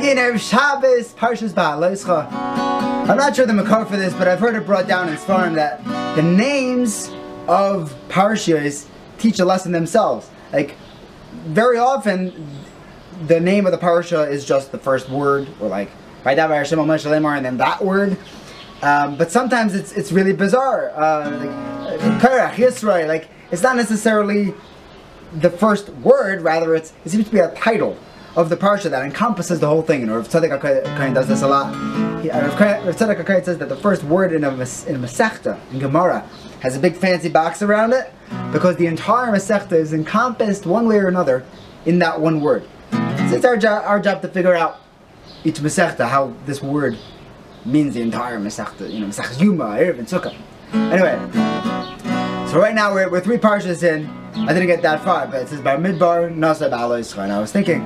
Again, Erev Shabbos, Parshas Bahaloscha. I'm not sure the makor for this, but I've heard it brought down in Sfarim that the names of Parshas teach a lesson themselves. Like, very often, the name of the Parsha is just the first word, or like, by that shimmelemar, and then that word. Um, but sometimes it's it's really bizarre. Uh, like, Yisrael, like, it's not necessarily the first word, rather it's, it seems to be a title of the parsha that encompasses the whole thing. And Rav Tzadok HaKohen does this a lot. Uh, Rav Tzadok HaKohen says that the first word in a, in a Masechta, in Gemara, has a big fancy box around it because the entire Masechta is encompassed one way or another in that one word. So it's our, jo- our job to figure out each Masechta, how this word means the entire Masechta, you know, Masechta Yuma, Erev, and Sukkah. Anyway, so right now we're, we're three parshas in. I didn't get that far, but it says by Midbar Nasa Ba'alo And I was thinking,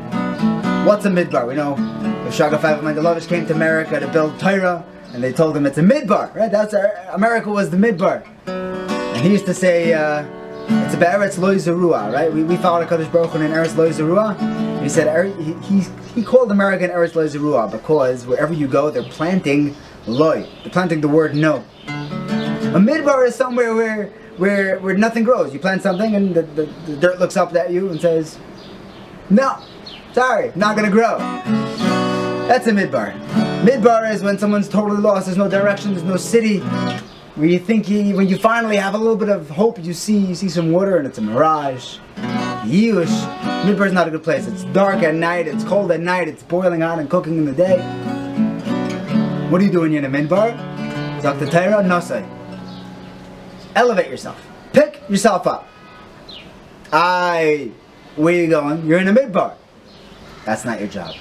what's a Midbar? We know the Shraga Feivel Mendlowitz came to America to build Torah, and they told him it's a Midbar, right? That's our, America was the Midbar. And he used to say, uh, it's about Eretz Zerua, right? We, we followed Kaddish Baruch in Eretz Zerua. He said he, he, he called America an Eretz Zerua because wherever you go, they're planting Loi. They're planting the word no. A midbar is somewhere where where where nothing grows. You plant something and the, the, the dirt looks up at you and says, No, sorry, not gonna grow. That's a midbar. Midbar is when someone's totally lost, there's no direction, there's no city. Where you think you, when you finally have a little bit of hope, you see you see some water and it's a mirage. Yush. Midbar is not a good place. It's dark at night, it's cold at night, it's boiling hot and cooking in the day. What are you doing in a midbar? Dr. Taira Nosai. Elevate yourself. Pick yourself up. I, where are you going? You're in a midbar. That's not your job.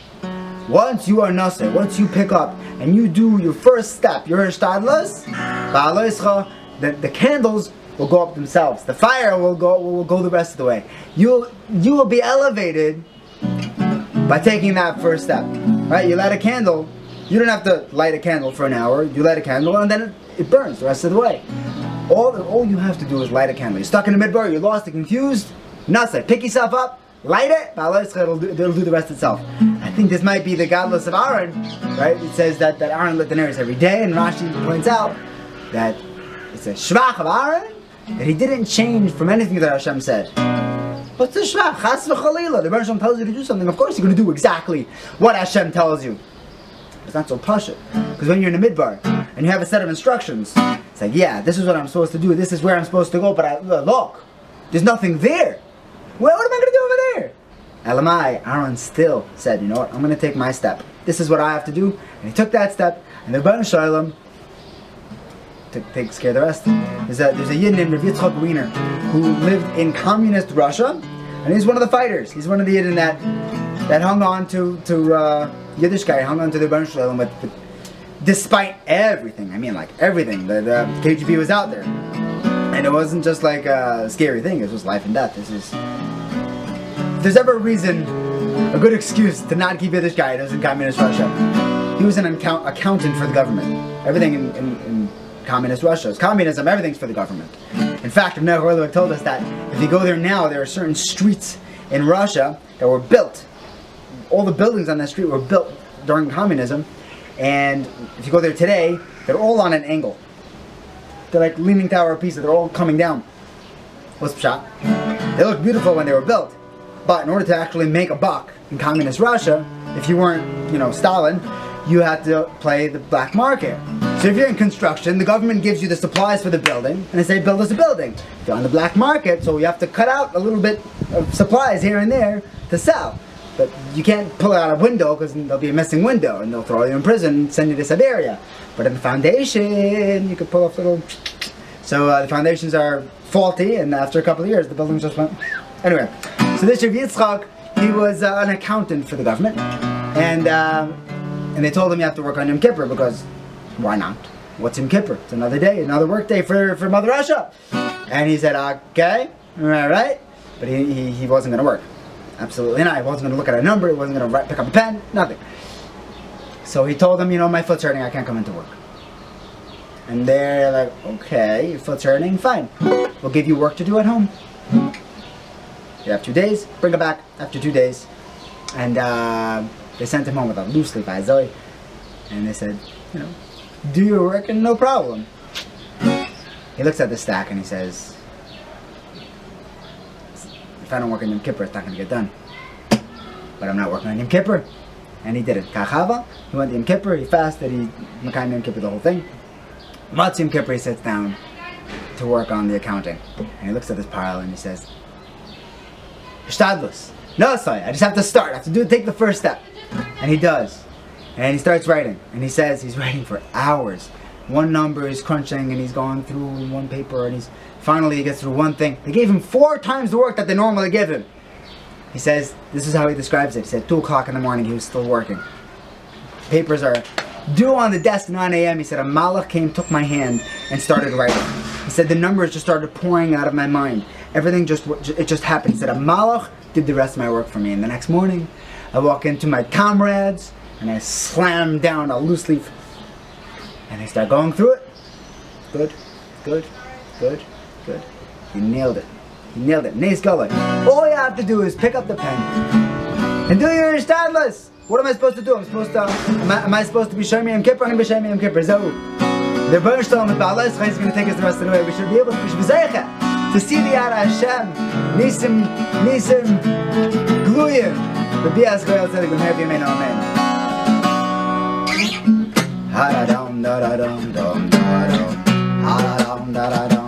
Once you are nasser, once you pick up and you do your first step, your shtadlas, the, the candles will go up themselves. The fire will go will go the rest of the way. You'll you will be elevated by taking that first step. Right? You light a candle. You don't have to light a candle for an hour. You light a candle and then it, it burns the rest of the way. All, all you have to do is light a candle. You're stuck in the midbar, you're lost, you're confused. Nothing. Pick yourself up, light it, it'll do, it'll do the rest itself. I think this might be the gadlus of Aaron, right? It says that, that Aaron lit the nares every day, and Rashi points out that it's a shvach of Aaron, that he didn't change from anything that Hashem said. What's the shvach? Chas v'chalila. The Hashem tells you to do something, of course you're going to do exactly what Hashem tells you. It's not so pashut. Because when you're in a midbar, and you have a set of instructions, it's like, yeah, this is what I'm supposed to do, this is where I'm supposed to go, but I, look, there's nothing there. Well, what am I going to do Elamai, Aaron still said, you know what, I'm going to take my step. This is what I have to do. And he took that step, and the Ribono Shel Olam takes care of the rest. There's a, there's a Yid named Rav Yitzchak Wiener who lived in communist Russia, and he's one of the fighters. He's one of the Yidden that, that hung on to, to uh, Yiddishkeit, hung on to the Ribono Shel Olam, but, but despite everything, I mean like everything, the, the KGB was out there. And it wasn't just like a scary thing, it was life and death. This is there's ever a reason, a good excuse to not keep this guy, it was in communist Russia. He was an account, accountant for the government. Everything in, in, in communist Russia is communism, everything's for the government. In fact, Rav Horlock told us that if you go there now, there are certain streets in Russia that were built. All the buildings on that street were built during communism, and if you go there today, they're all on an angle. They're like leaning tower pieces. They're all coming down. What's shot? They look beautiful when they were built, but in order to actually make a buck in communist Russia, if you weren't, you know, Stalin, you had to play the black market. So if you're in construction, the government gives you the supplies for the building, and they say build us a building. You're on the black market, so you have to cut out a little bit of supplies here and there to sell. But you can't pull out a window because there'll be a missing window and they'll throw you in prison and send you to Siberia. But in the foundation, you could pull off little. So uh, the foundations are faulty, and after a couple of years, the buildings just went. Anyway, so this Rav Yitzchak, he was uh, an accountant for the government, and uh, and they told him you have to work on Yom Kippur because why not? What's Yom Kippur? It's another day, another work day for, for Mother Russia. And he said, okay, all right, but he, he, he wasn't going to work. Absolutely not. He wasn't going to look at a number. He wasn't going to pick up a pen. Nothing. So he told them, you know, my foot's hurting. I can't come into work. And they're like, okay, your foot's hurting. Fine. We'll give you work to do at home. You have two days. Bring it back after two days. And uh, they sent him home with a loose leaf Zoe, and they said, you know, do your work and no problem. He looks at the stack and he says, if I don't work on Yom Kippur, it's not going to get done. But I'm not working on Yom Kippur. And he did it. Kachava, he went to Yom Kippur, he fasted, he Makayim Yom Kippur, the whole thing. Motzei Yom Kippur, he sits down to work on the accounting. And he looks at this pile and he says, Shtadlus. No, sorry, I just have to start. I have to do take the first step. And he does. And he starts writing. And he says he's writing for hours. One number is crunching and he's going through one paper and he's finally he gets through one thing. They gave him four times the work that they normally give him. He says, this is how he describes it. He said 2 o'clock in the morning he was still working. Papers are due on the desk 9 a.m. He said, a malach came, took my hand, and started writing. He said, the numbers just started pouring out of my mind. Everything just, it just happened. He said, a malach did the rest of my work for me. And the next morning, I walk into my comrades, and I slam down a loose leaf. And I start going through it. Good, good, good, good. He nailed it. He nailed it. Nace Gullah. All you have to do is pick up the pen and do your stadless. What am I supposed to do? I'm supposed to. Am I, am I supposed to be Shemi Yom Kippur? I'm going to be Shemi Yom Kippur. So, the Ribono Shel Olam is going to take us the rest of the way. We should be able to, to see the Yara Hashem. Nisim, Nisim, Gluyim. The Bias Goel Tzedek, the Mervi Amen. Ha-da-dum, da-da-dum, dum, da-dum. Ha-da-dum, da-da-dum.